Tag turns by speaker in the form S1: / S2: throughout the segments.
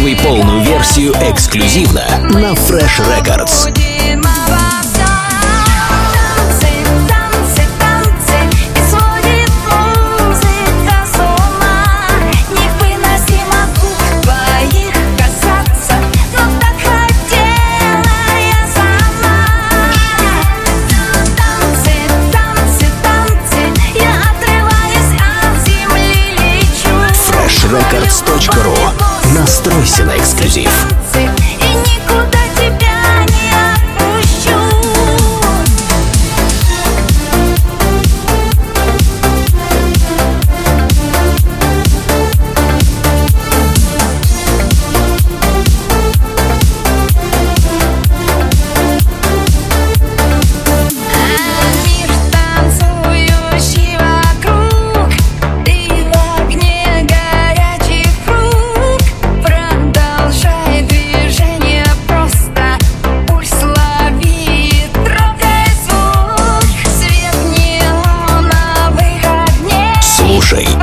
S1: Скачивай полную версию эксклюзивно на Fresh Records. freshrecords.ru Настройся на эксклюзив.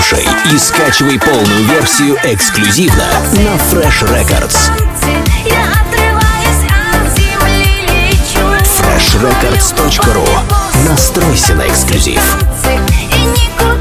S1: слушай и скачивай полную версию эксклюзивно на Fresh Records. FreshRecords.ru Настройся на эксклюзив. И никуда